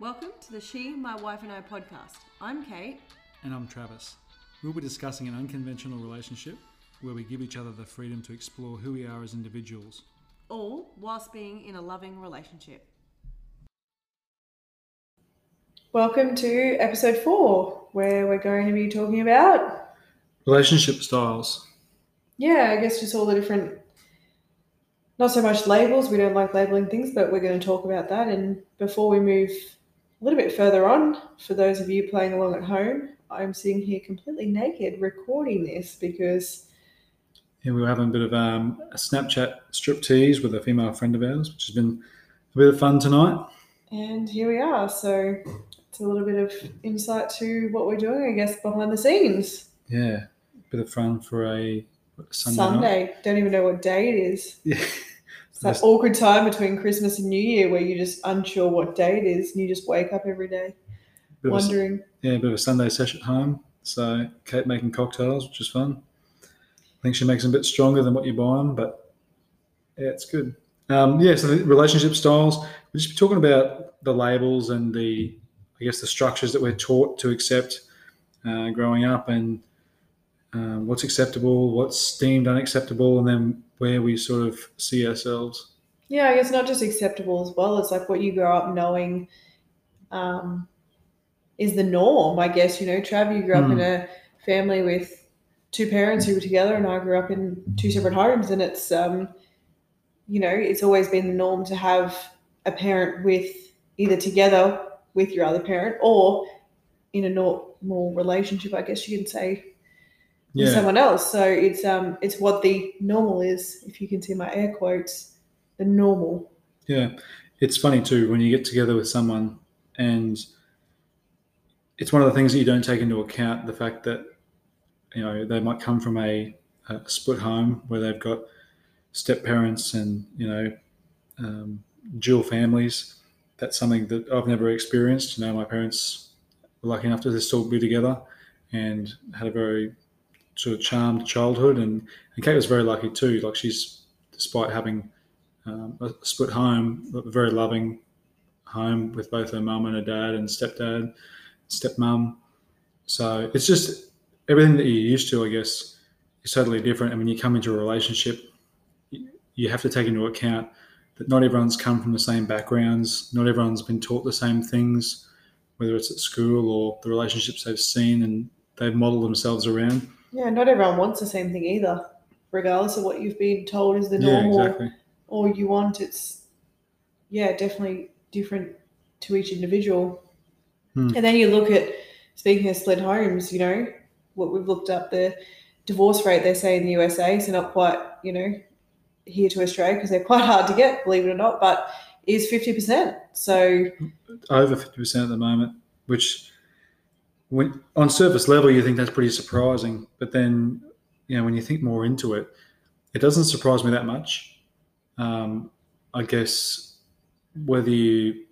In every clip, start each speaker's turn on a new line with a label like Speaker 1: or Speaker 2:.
Speaker 1: Welcome to the She, My Wife and I podcast. I'm Kate.
Speaker 2: And I'm Travis. We'll be discussing an unconventional relationship where we give each other the freedom to explore who we are as individuals.
Speaker 1: All whilst being in a loving relationship.
Speaker 3: Welcome to episode four, where we're going to be talking about,
Speaker 2: Relationship styles.
Speaker 3: yeah, I guess just all the different, not so much labels, we don't like labeling things, but we're going to talk about that. And before we move a little bit further on, for those of you playing along at home, I'm sitting here completely naked recording this because,
Speaker 2: Yeah, we were having a bit of um, a Snapchat strip tease with a female friend of ours, which has been a bit of fun tonight.
Speaker 3: and here we are. So it's a little bit of insight to what we're doing, I guess, behind the scenes.
Speaker 2: Yeah, a bit of fun for a Sunday.
Speaker 3: Sunday.
Speaker 2: night.
Speaker 3: Don't even know what day it is.
Speaker 2: Yeah.
Speaker 3: It's that awkward time between Christmas and New Year where you're just unsure what day it is and you just wake up every day
Speaker 2: of a-
Speaker 3: wondering.
Speaker 2: yeah, a bit of a Sunday sesh at home. So Kate making cocktails, which is fun. I think she makes them a bit stronger than what you buy them, but yeah, it's good. Um, yeah, so the relationship styles. We're just talking about the labels and the, I guess, the structures that we're taught to accept uh, growing up, and um, what's acceptable, what's deemed unacceptable, and then where we sort of see ourselves.
Speaker 3: Yeah, I guess not just acceptable as well. It's like what you grow up knowing um, is the norm, I guess. You know, Trav, you grew up
Speaker 2: Hmm.
Speaker 3: in a family with two parents who were together, and I grew up in two separate homes. And it's, um, you know, it's always been the norm to have a parent with either together with your other parent or in a normal relationship, I guess you can say,
Speaker 2: Yeah,
Speaker 3: someone else. So it's um it's what the normal is, if you can see my air quotes, the normal.
Speaker 2: Yeah, it's funny too when you get together with someone, and it's one of the things that you don't take into account the fact that you know they might come from a, a split home where they've got step parents and you know um, dual families. That's something that I've never experienced. You know, my parents were lucky enough to still be together and had a very sort of charmed childhood, and, and Kate was very lucky too. Like she's, despite having um, a split home, a very loving home with both her mum and her dad and stepdad, stepmom. So it's just everything that you're used to, I guess, is totally different. And when you come into a relationship, you- you have to take into account that not everyone's come from the same backgrounds, not everyone's been taught the same things, whether it's at school or the relationships they've seen and they've modeled themselves around.
Speaker 3: Yeah, not everyone wants the same thing either, regardless of what you've been told is the
Speaker 2: Yeah,
Speaker 3: normal
Speaker 2: exactly.
Speaker 3: or you want. It's yeah, definitely different to each individual.
Speaker 2: Hmm.
Speaker 3: And then you look at speaking of split homes, you know, what we've looked up the divorce rate they say in the USA, so not quite, you know, here to Australia because they're quite hard to get, believe it or not, but is fifty percent. So
Speaker 2: over 50% at the moment, which when on surface level you think that's pretty surprising, but then you know when you think more into it, it doesn't surprise me that much. Um, I guess whether you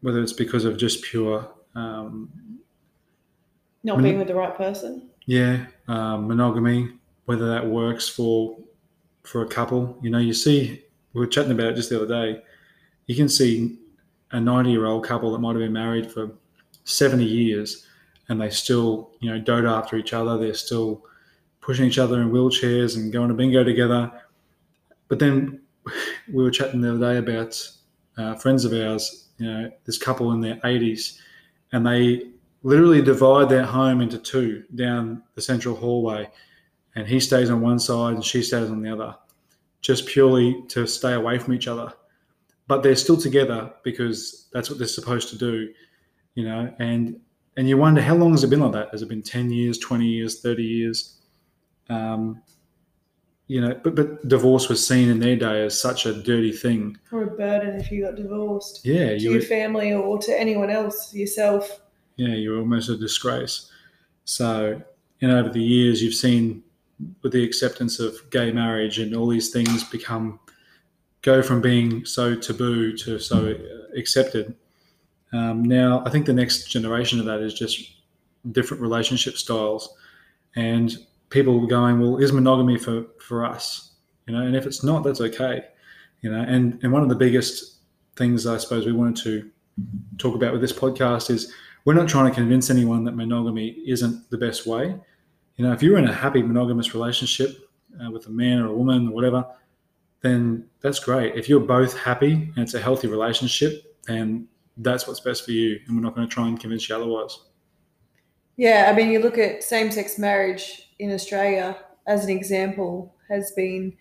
Speaker 2: whether it's because of just pure um,
Speaker 3: not being with the right person.
Speaker 2: yeah um, monogamy, whether that works for for a couple. You know, you see we were chatting about it just the other day. You can see a 90 year old couple that might have been married for 70 years and they still, you know, dote after each other. They're still pushing each other in wheelchairs and going to bingo together. But then we were chatting the other day about uh, friends of ours, you know, this couple in their 80s, and they literally divide their home into two down the central hallway. And he stays on one side and she stays on the other, just purely to stay away from each other but they're still together because that's what they're supposed to do, you know. And and you wonder how long has it been like that? Has it been ten years, twenty years, thirty years? Um, you know, but but divorce was seen in their day as such a dirty thing.
Speaker 3: Or a burden if you got divorced.
Speaker 2: Yeah,
Speaker 3: To
Speaker 2: you
Speaker 3: your
Speaker 2: were,
Speaker 3: family or to anyone else, yourself.
Speaker 2: yeah, you're almost a disgrace. So, you know, over the years, you've seen with the acceptance of gay marriage and all these things become go from being so taboo to so accepted. Um, now, I think the next generation of that is just different relationship styles, and people going, "Well, is monogamy for for us?" You know, and if it's not, that's okay. You know, and and one of the biggest things I suppose we wanted to talk about with this podcast is we're not trying to convince anyone that monogamy isn't the best way. You know, if you're in a happy monogamous relationship uh, with a man or a woman or whatever, then that's great. If you're both happy and it's a healthy relationship, then that's what's best for you. And we're not going to try and convince you otherwise.
Speaker 3: Yeah, I mean, you look at same sex marriage in Australia as an example, has been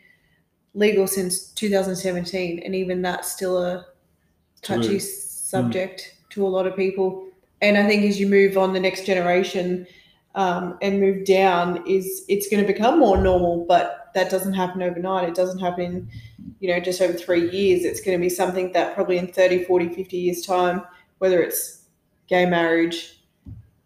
Speaker 3: legal since 2017, and even that's still a touchy
Speaker 2: True. Mm.
Speaker 3: subject to a lot of people. And I think as you move on the next generation um, and move down, is it's going to become more normal, but that doesn't happen overnight. It doesn't happen in, you know, just over three years. It's going to be something that probably in 30, 40, 50 years' time, whether it's gay marriage,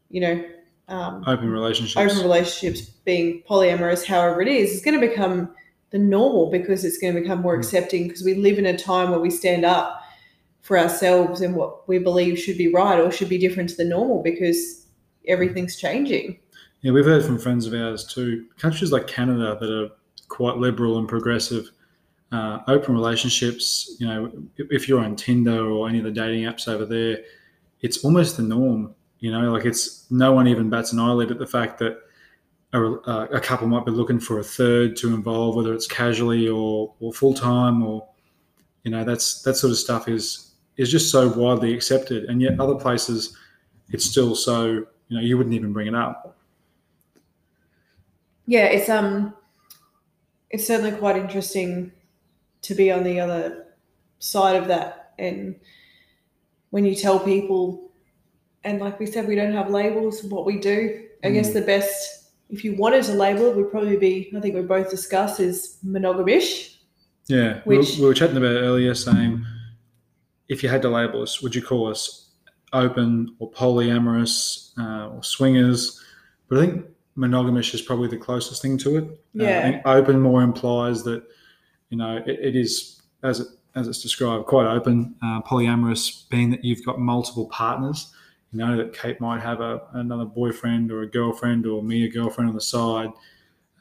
Speaker 3: you know, um,
Speaker 2: Open relationships.
Speaker 3: open relationships being polyamorous, however it is, is going to become the normal because it's going to become more
Speaker 2: Mm.
Speaker 3: accepting because we live in a time where we stand up for ourselves and what we believe should be right or should be different to the normal because everything's changing.
Speaker 2: Yeah, we've heard from friends of ours too. Countries like Canada that are quite liberal and progressive, uh, open relationships. You know, if- you're on Tinder or any of the dating apps over there, it's almost the norm. You know, like it's no one even bats an eyelid at the fact that a, uh, a couple might be looking for a third to involve, whether it's casually or, or full time, or you know, that's that sort of stuff is is just so widely accepted, and yet other places, it's still so you know you wouldn't even bring it up.
Speaker 3: Yeah, it's um it's certainly quite interesting to be on the other side of that and when you tell people and like we said we don't have labels what we do i guess
Speaker 2: Mm.
Speaker 3: the best if you wanted to label it would probably be i think we both discussed is monogamish
Speaker 2: Yeah, we,
Speaker 3: Which-
Speaker 2: we were chatting about it earlier, saying if you had to label us, would you call us open or polyamorous uh, or swingers? But I think monogamish is probably the closest thing to it. Uh,
Speaker 3: Yeah.
Speaker 2: and open more implies that you know it, it is as it as it's described quite open. Uh, polyamorous being that you've got multiple partners. You know that Kate might have a, another boyfriend or a girlfriend or me a girlfriend on the side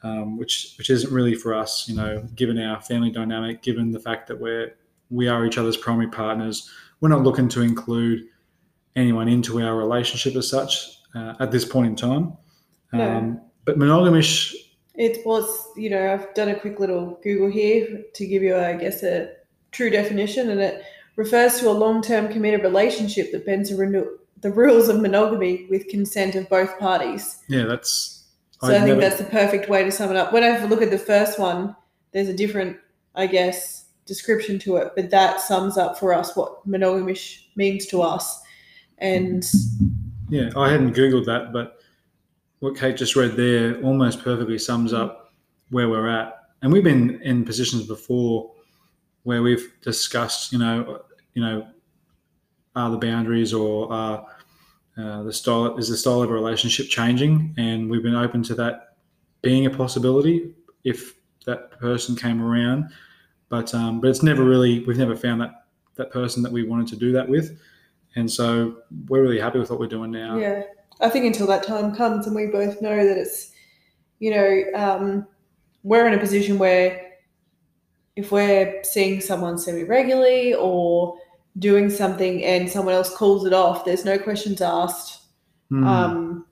Speaker 2: um, which which isn't really for us, you know, given our family dynamic, given the fact that we're we are each other's primary partners. We're not looking to include anyone into our relationship as such uh, at this point in time.
Speaker 3: No.
Speaker 2: Um, but monogamish,
Speaker 3: it was you know i've done a quick little google here to give you i guess a true definition and it refers to a long-term committed relationship that bends the renew- the rules of monogamy with consent of both parties
Speaker 2: yeah, that's.
Speaker 3: So
Speaker 2: I'd
Speaker 3: I think
Speaker 2: never-
Speaker 3: that's the perfect way to sum it up. When I look at the first one, there's a different, I guess, description to it, but that sums up for us what monogamish means to us. And
Speaker 2: Yeah, I hadn't Googled that, but what Kate just read there almost perfectly sums up where we're at. And we've been in positions before where we've discussed, you know, you know, are the boundaries or are uh, the style is the style of a relationship changing, and we've been open to that being a possibility if that person came around. But um, but it's never really we've never found that that person that we wanted to do that with, and so we're really happy with what we're doing now.
Speaker 3: yeah, I think until that time comes and we both know that it's, you know, um, we're in a position where if we're seeing someone semi regularly or doing something and someone else calls it off, there's no questions asked.
Speaker 2: Hmm.
Speaker 3: um,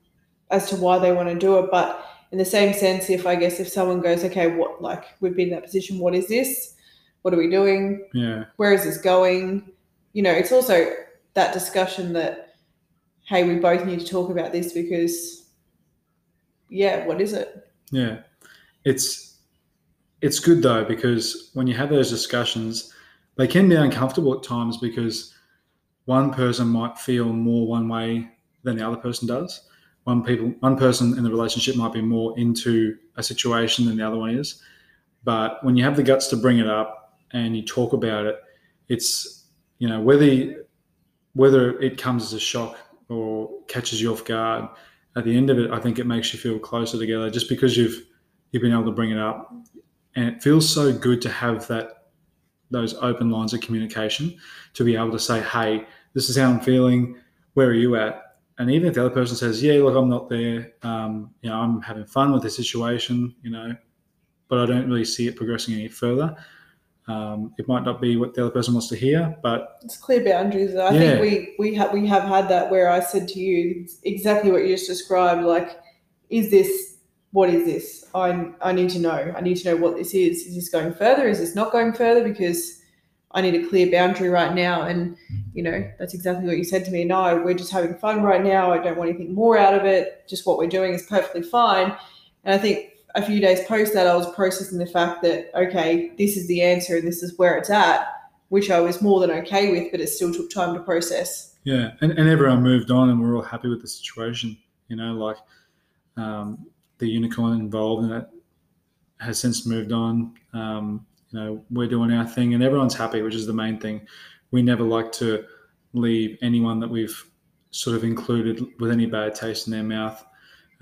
Speaker 3: as to why they want to do it. But in the same sense, if I guess if someone goes, okay, what like we've been in that position, what is this? What are we doing?
Speaker 2: yeah,
Speaker 3: Where is this going? You know, it's also that discussion that, hey, we both need to talk about this because, yeah, what is it?
Speaker 2: yeah. It's it's good though because when you have those discussions, they can be uncomfortable at times because one person might feel more one way than the other person does. One people, one person in the relationship might be more into a situation than the other one is. But when you have the guts to bring it up and you talk about it, it's you know whether whether it comes as a shock or catches you off guard. At the end of it, I think it makes you feel closer together just because you've you've been able to bring it up, and it feels so good to have that those open lines of communication to be able to say, "Hey, this is how I'm feeling. Where are you at?" And even if the other person says, "Yeah, look, I'm not there. Um, you know, I'm having fun with the situation. You know, but I don't really see it progressing any further." Um, it might not be what the other person wants to hear, but
Speaker 3: It's clear boundaries. I
Speaker 2: Yeah.
Speaker 3: think we we have we have had that where I said to you exactly what you just described. Like, is this what is this? I I need to know. I need to know what this is. Is this going further? Is this not going further? Because I need a clear boundary right now. And you know that's exactly what you said to me. No, we're just having fun right now. I don't want anything more out of it. Just what we're doing is perfectly fine. And I think a few days post that, I was processing the fact that okay, this is the answer and this is where it's at which I was more than okay with, but it still took time to process.
Speaker 2: yeah, and, and everyone moved on, and we're all happy with the situation. You know, like um, the unicorn involved in it has since moved on. Um, you know, we're doing our thing, and everyone's happy, which is the main thing. We never like to leave anyone that we've sort of included with any bad taste in their mouth.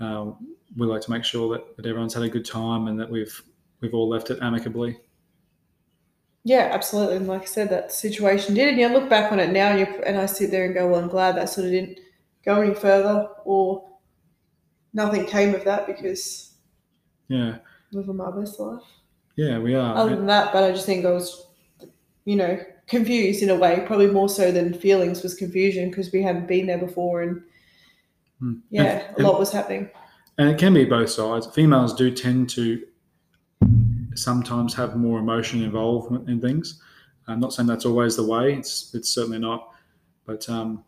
Speaker 2: Um, we like to make sure that, that everyone's had a good time and that we've we've all left it amicably.
Speaker 3: Yeah, absolutely. And like I said, that situation did. And you look back on it now, and, you and I sit there and go, well, I'm glad that sort of didn't go any further or nothing came of that because
Speaker 2: Yeah,
Speaker 3: living my best life.
Speaker 2: yeah, we are.
Speaker 3: Other than that, but I just think I was, you know, confused in a way, probably more so than feelings was confusion because we hadn't been there before. And
Speaker 2: Hmm.
Speaker 3: yeah,
Speaker 2: And-
Speaker 3: a lot was happening.
Speaker 2: and it can be both sides. Females do tend to sometimes have more emotion involvement in things. I'm not saying that's always the way. It's it's certainly not, but um,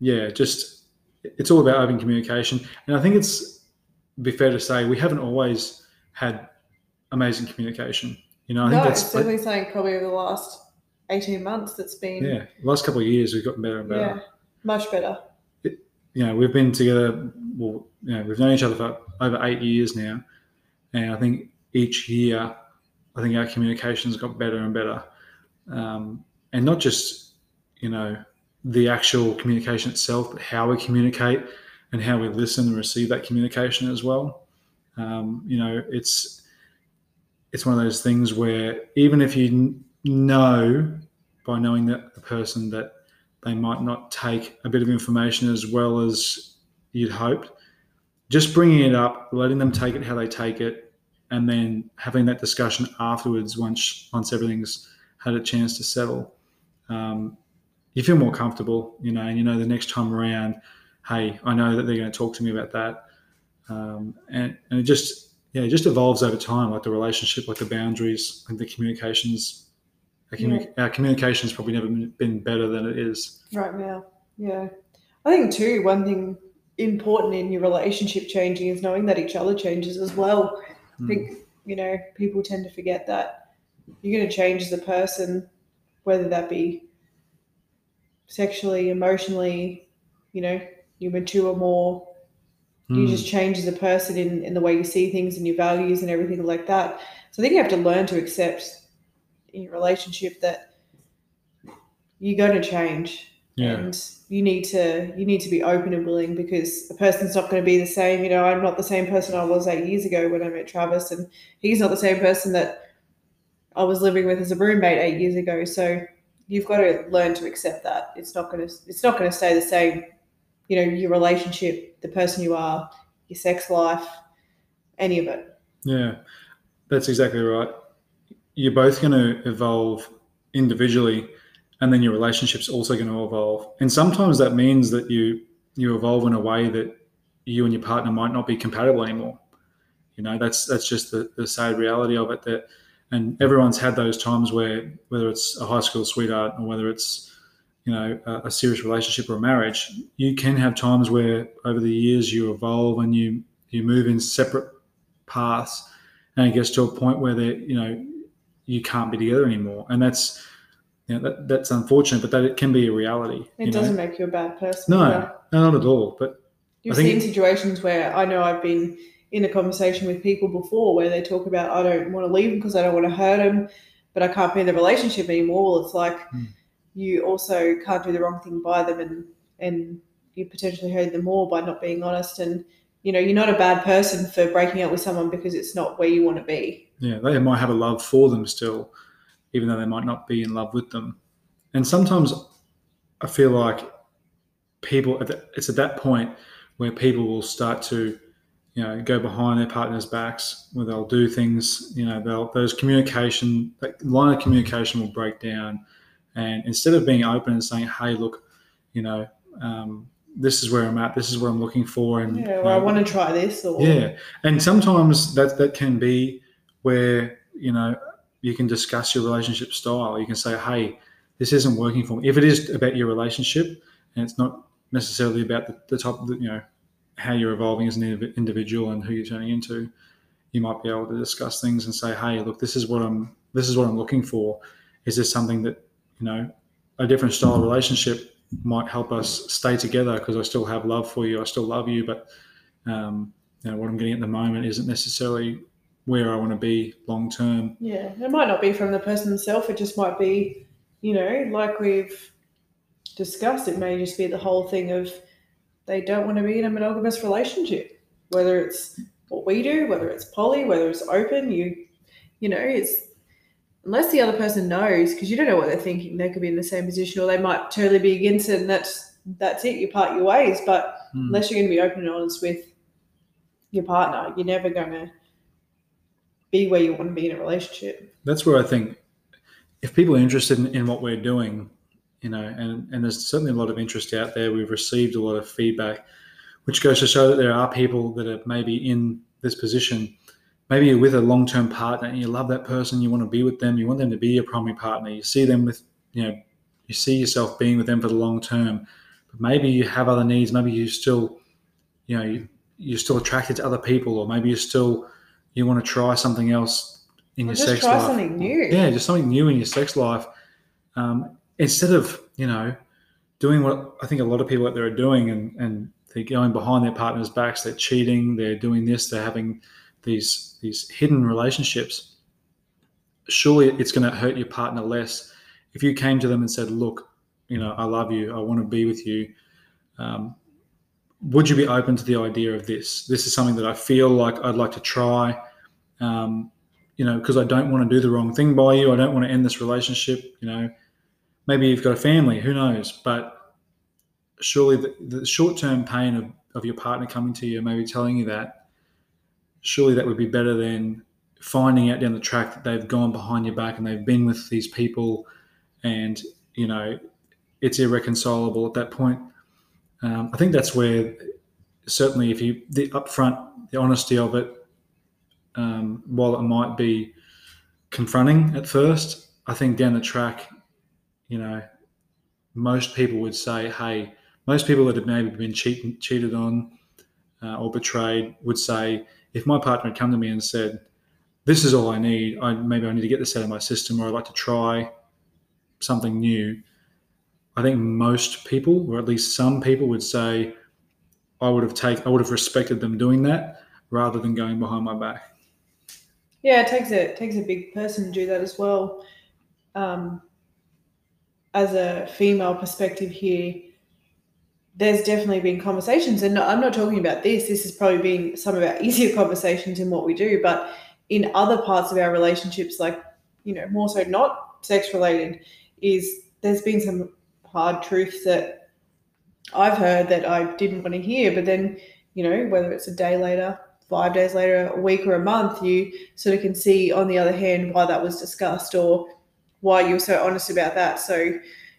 Speaker 2: yeah, just it's all about open communication. And I think it's be fair to say we haven't always had amazing communication. You know, I think
Speaker 3: No, it's
Speaker 2: that's
Speaker 3: definitely something probably over the last 18 months that's been,
Speaker 2: yeah. Last couple of years we've gotten better and better.
Speaker 3: yeah much better.
Speaker 2: You know, we've been together. Well, you know, we've known each other for over eight years now, and I think each year, I think our communications got better and better, um, and not just you know the actual communication itself, but how we communicate and how we listen and receive that communication as well. Um, you know, it's it's one of those things where even if you kn- know by knowing that the person that they might not take a bit of information as well as you'd hoped. Just bringing it up, letting them take it how they take it, and then having that discussion afterwards once once everything's had a chance to settle. Um, you feel more comfortable, you know, and you know the next time around, hey, I know that they're going to talk to me about that, um, and and it just yeah, it just evolves over time, like the relationship, like the boundaries, like the communications. Our, communi- our communication's probably never been- better than it is.
Speaker 3: right now. Yeah. I think, too, one thing important in your relationship changing is knowing that each other changes as well. I
Speaker 2: Mm.
Speaker 3: think, you know, people tend to forget that you're going to change as a person, whether that be sexually, emotionally, you know, you mature more, you
Speaker 2: Mm.
Speaker 3: just change as a person in, in the way you see things and your values and everything like that. So I think you have to learn to accept your relationship that you're going to change.
Speaker 2: Yeah.
Speaker 3: and you need to you need to be open and willing because a person's not going to be the same. You know i'm not the same person i was eight years ago when i met travis and he's not the same person that i was living with as a roommate eight years ago. So you've got to learn to accept that. It's not going to it's not going to stay the same. You know your relationship the person you are your sex life any of it.
Speaker 2: Yeah, that's exactly right. You're both going to evolve individually, and then your relationship's also going to evolve. And sometimes that means that you you evolve in a way that you and your partner might not be compatible anymore. You know, that's that's just the, the sad reality of it. That, and everyone's had those times where whether it's a high school sweetheart or whether it's you know a, a serious relationship or a marriage, you can have times where over the years you evolve and you you move in separate paths and it gets to a point where they you know you can't be together anymore and that's you know, that, that's unfortunate but that it can be a reality
Speaker 3: it doesn't make you a bad person
Speaker 2: no
Speaker 3: either.
Speaker 2: no not at all but
Speaker 3: You've seen situations where I know I've been in a conversation with people before where they talk about I don't want to leave them because I don't want to hurt them, but I can't be in the relationship anymore. Well, it's like
Speaker 2: Hmm.
Speaker 3: you also can't do the wrong thing by them, and and you potentially hurt them more by not being honest. And you know you're not a bad person for breaking up with someone because it's not where you want to be.
Speaker 2: Yeah they might have a love for them still even though they might not be in love with them and sometimes i feel like people at the, it's at that point where people will start to you know go behind their partner's backs where they'll do things you know they'll those communication that line of communication will break down and instead of being open and saying hey look you know um, this is where i'm at this is what i'm looking for and
Speaker 3: Yeah,
Speaker 2: you
Speaker 3: or I want to try this. Or
Speaker 2: yeah and sometimes that that can be where you know you can discuss your relationship style. You can say hey this isn't working for me. If it is about your relationship and it's not necessarily about the, the top you know how you're evolving as an individual and who you're turning into you might be able to discuss things and say hey look this is what i'm this is what i'm looking for. Is this something that you know a different style of relationship might help us stay together? Because i still have love for you i still love you but um, you know what i'm getting at the moment isn't necessarily where i want to be long term
Speaker 3: Yeah, it might not be from the person themselves. It just might be, you know, like we've discussed. It may just be the whole thing of they don't want to be in a monogamous relationship. Whether it's what we do, whether it's poly, whether it's open, you, you know, it's unless the other person knows because you don't know what they're thinking. They could be in the same position, or they might totally be against it, and that's that's it. You part your ways, but
Speaker 2: Hmm.
Speaker 3: unless you're going to be open and honest with your partner, you're never going to be where you want to be in a relationship.
Speaker 2: that's where I think if people are interested in, in what we're doing, you know, and, and there's certainly a lot of interest out there. We've received a lot of feedback, which goes to show that there are people that are maybe in this position. Maybe you're with a long term partner and you love that person, you want to be with them, you want them to be your primary partner, you see them with, you know, you see yourself being with them for the long term. But maybe you have other needs, maybe you still, you know, you, you're still attracted to other people, or maybe you're still, you want to try something else in your
Speaker 3: just
Speaker 2: sex
Speaker 3: try
Speaker 2: life.
Speaker 3: something new.
Speaker 2: Yeah, just something new in your sex life. Um, instead of, you know, doing what I think a lot of people out there are doing and, and they're going behind their partner's backs, they're cheating, they're doing this, they're having these these hidden relationships. Surely it's going to hurt your partner less if you came to them and said, "Look, you know, I love you. I want to be with you. Um, would you be open to the idea of this? This is something that I feel like I'd like to try. Um, you know, because I don't want to do the wrong thing by you. I don't want to end this relationship. You know, maybe you've got a family. Who knows? But surely the, the short-term pain of, of your partner coming to you, and maybe telling you that, surely that would be better than finding out down the track that they've gone behind your back and they've been with these people, and you know, it's irreconcilable at that point. Um, I think that's where certainly if you the upfront, the honesty of it, um, while it might be confronting at first, I think down the track, you know, most people would say, hey, most people that have maybe been cheat, cheated on uh, or betrayed would say, if my partner had come to me and said, this is all I need, I, maybe I need to get this out of my system or I'd like to try something new, I think most people, or at least some people, would say, I would have take, I would have respected them doing that rather than going behind my back.
Speaker 3: Yeah, it takes a it takes a big person to do that as well. Um, as a female perspective here, there's definitely been conversations, and I'm not talking about this. This has probably been some of our easier conversations in what we do, but in other parts of our relationships, like you know, more so not sex related, is there's been some hard truths that I've heard that I didn't want to hear, but then you know, whether it's a day later, five days later, a week or a month, you sort of can see on the other hand why that was discussed or why you were so honest about that. So,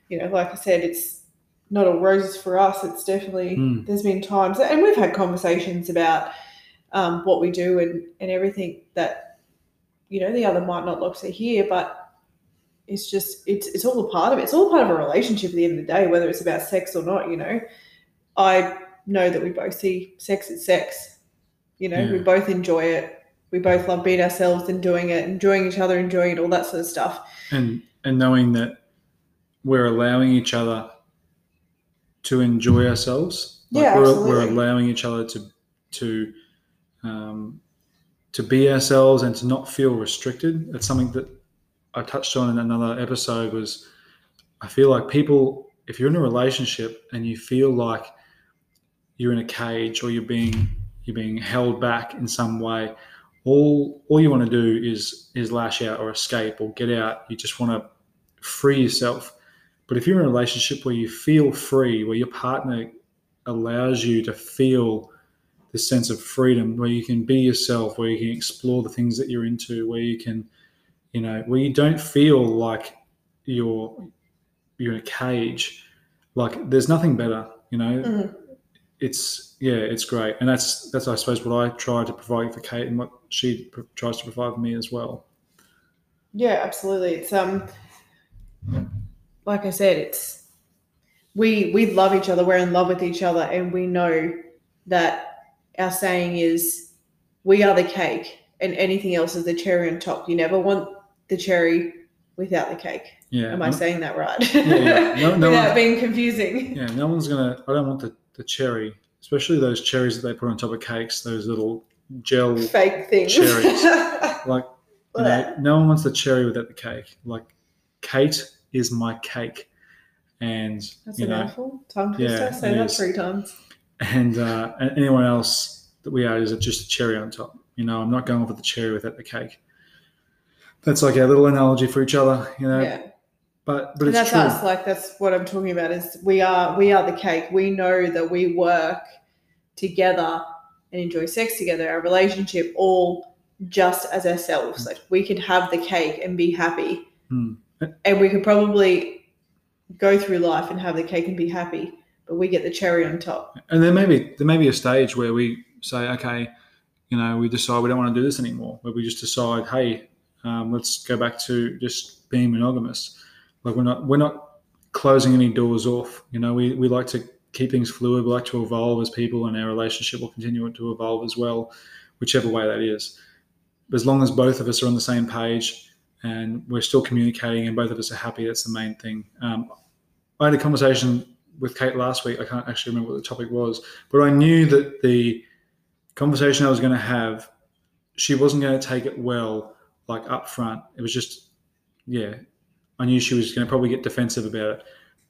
Speaker 3: you know, like I said, it's not all roses for us. It's definitely
Speaker 2: Mm.
Speaker 3: there's been times, and we've had conversations about um, what we do and and everything that you know the other might not like to hear, but it's just it's it's all a part of it. It's all part of a relationship at the end of the day, whether it's about sex or not. You know, I know that we both see sex as sex. You know, we both enjoy it. We both love being ourselves and doing it, enjoying each other, enjoying it, all that sort of stuff.
Speaker 2: and and knowing that we're allowing each other to enjoy ourselves.
Speaker 3: Yeah,
Speaker 2: we're,
Speaker 3: absolutely.
Speaker 2: we're allowing each other to to um, to be ourselves and to not feel restricted. That's something that I touched on in another episode. Was I feel like people, if you're in a relationship and you feel like you're in a cage or you're being you're being held back in some way, all all you want to do is is lash out or escape or get out. You just want to free yourself. But if you're in a relationship where you feel free, where your partner allows you to feel this sense of freedom where you can be yourself, where you can explore the things that you're into, where you can, you know, where you don't feel like you're you're in a cage. Like there's nothing better, you know.
Speaker 3: Mhm.
Speaker 2: It's yeah, it's great, and that's that's I suppose what I try to provide for Kate and what she pr- tries to provide for me as well.
Speaker 3: Yeah, absolutely. It's um, like I said, it's we we love each other. We're in love with each other, and we know that our saying is, "We are the cake, and anything else is the cherry on top." You never want the cherry without the cake.
Speaker 2: Yeah,
Speaker 3: Am I saying that right?
Speaker 2: Yeah, yeah. No- no
Speaker 3: without
Speaker 2: one-
Speaker 3: being confusing.
Speaker 2: Yeah, no one's gonna. I don't want the, the cherry, especially those cherries that they put on top of cakes. Those little gel,
Speaker 3: Fake things.
Speaker 2: Cherries. like you know, no one wants the cherry without the cake. Like Kate is my cake, and
Speaker 3: That's
Speaker 2: you
Speaker 3: a
Speaker 2: know,
Speaker 3: mouthful. Tongue
Speaker 2: Yeah,
Speaker 3: twister. Say
Speaker 2: it
Speaker 3: that
Speaker 2: is.
Speaker 3: three times.
Speaker 2: and uh, and anyone else that we add is just a cherry on top. You know, I'm not going for the cherry without the cake. That's like our little analogy for each other. You know,
Speaker 3: yeah.
Speaker 2: but but
Speaker 3: and that's
Speaker 2: true.
Speaker 3: us like that's what i'm talking about is we are we are the cake we know that we work together and enjoy sex together our relationship all just as ourselves like we could have the cake and be happy
Speaker 2: Hmm.
Speaker 3: and we could probably go through life and have the cake and be happy but we get the cherry on top
Speaker 2: And there may be there may be a stage where we say, okay, you know, we decide we don't want to do this anymore. Where we just decide, hey, um, let's go back to just being monogamous. Like we're not we're not closing any doors off. You know, we we like to keep things fluid. We like to evolve as people, and our relationship will continue to evolve as well, whichever way that is. As long as both of us are on the same page and we're still communicating, and both of us are happy, that's the main thing. Um, I had a conversation with Kate last week. I can't actually remember what the topic was, but I knew that the conversation I was going to have, she wasn't going to take it well, like up front. It was just, yeah, I knew she was going to probably get defensive about it.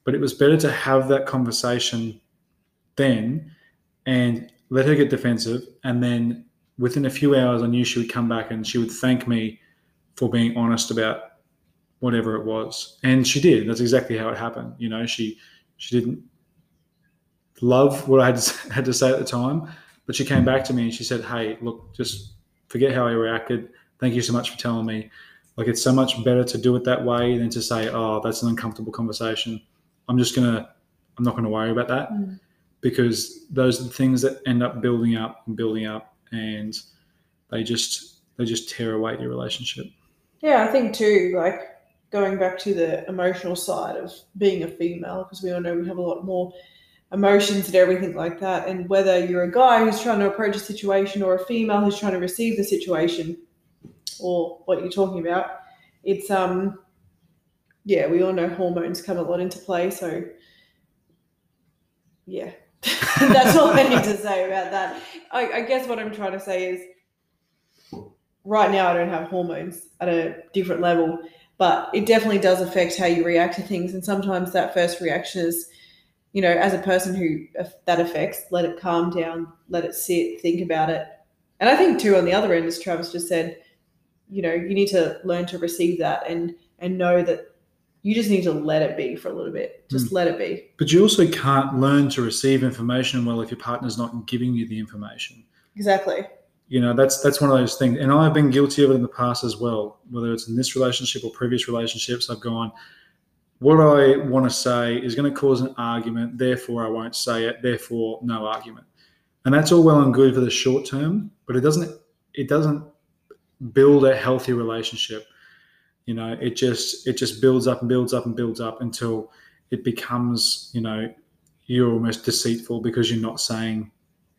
Speaker 2: But it was better to have that conversation then and let her get defensive. And then within a few hours, I knew she would come back and she would thank me for being honest about whatever it was. And she did. That's exactly how it happened. You know, she she didn't love what I had to, had to say at the time, but she came back to me and she said, "Hey, look, just forget how I reacted. Thank you so much for telling me. Like it's so much better to do it that way than to say, "Oh, that's an uncomfortable conversation." I'm just gonna, I'm not gonna worry about that
Speaker 3: Mm.
Speaker 2: because those are the things that end up building up and building up, and they just they just tear away your relationship.
Speaker 3: Yeah, I think too, like going back to the emotional side of being a female, because we all know we have a lot more emotions and everything like that. And whether you're a guy who's trying to approach a situation or a female who's trying to receive the situation or what you're talking about, it's um yeah, we all know hormones come a lot into play, so yeah. That's all I need to say about that. I, I guess what I'm trying to say is right now I don't have hormones at a different level, but it definitely does affect how you react to things. And sometimes that first reaction is, you know, as a person who that affects, let it calm down, let it sit, think about it. And I think too, on the other end, as Travis just said, you know, you need to learn to receive that and and know that you just need to let it be for a little bit. Just hmm. let it be.
Speaker 2: But you also can't learn to receive information well if your partner's not giving you the information.
Speaker 3: Exactly.
Speaker 2: You know, that's that's one of those things. And I've been guilty of it in the past as well, whether it's in this relationship or previous relationships. I've gone, what I want to say is going to cause an argument, therefore I won't say it, therefore no argument. And that's all well and good for the short term, but it doesn't it doesn't build a healthy relationship. You know, it just it just builds up and builds up and builds up until it becomes, you know, you're almost deceitful because you're not saying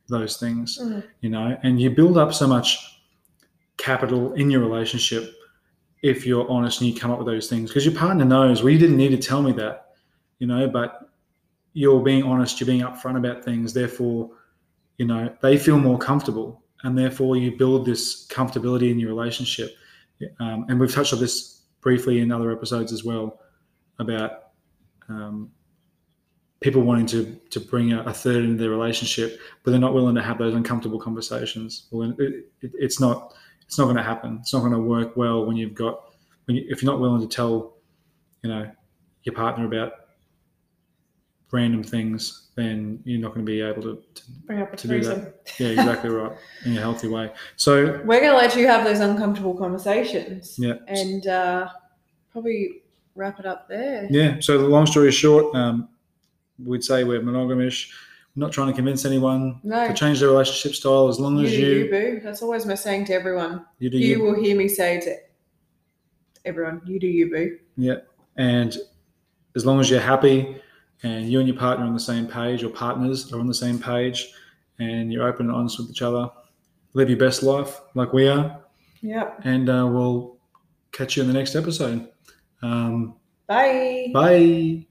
Speaker 2: those things,
Speaker 3: Mhm.
Speaker 2: you know, and you build up so much capital in your relationship if you're honest and you come up with those things. Because your partner knows, well, you didn't need to tell me that, you know, but you're being honest, you're being upfront about things, therefore, you know, they feel more comfortable and therefore you build this comfortability in your relationship. Um, and we've touched on this briefly in other episodes as well about um, people wanting to to bring a, a third into their relationship, but they're not willing to have those uncomfortable conversations. Well, it, it, it's not it's not going to happen. It's not going to work well when you've got when you, if you're not willing to tell, you know, your partner about random things, then you're not going to be able to. to
Speaker 3: Bring up a
Speaker 2: To do that. yeah, exactly right in a healthy way. So
Speaker 3: We're going to let you have those uncomfortable conversations.
Speaker 2: Yeah.
Speaker 3: And uh, probably wrap it up there.
Speaker 2: yeah. So the long story short, um, we'd say we're monogamish. We're not trying to convince anyone
Speaker 3: No.
Speaker 2: to change their relationship style as long
Speaker 3: You
Speaker 2: as
Speaker 3: do
Speaker 2: you
Speaker 3: you, boo. That's always my saying to everyone.
Speaker 2: you do
Speaker 3: You
Speaker 2: you,
Speaker 3: will hear me say to everyone, you do you, boo. Yeah.
Speaker 2: And as long as you're happy and you and your partner are on the same page your partners are on the same page and you're open and honest with each other, live your best life like we are,
Speaker 3: Yep.
Speaker 2: and uh, we'll catch you in the next episode. Um,
Speaker 3: Bye.
Speaker 2: bye.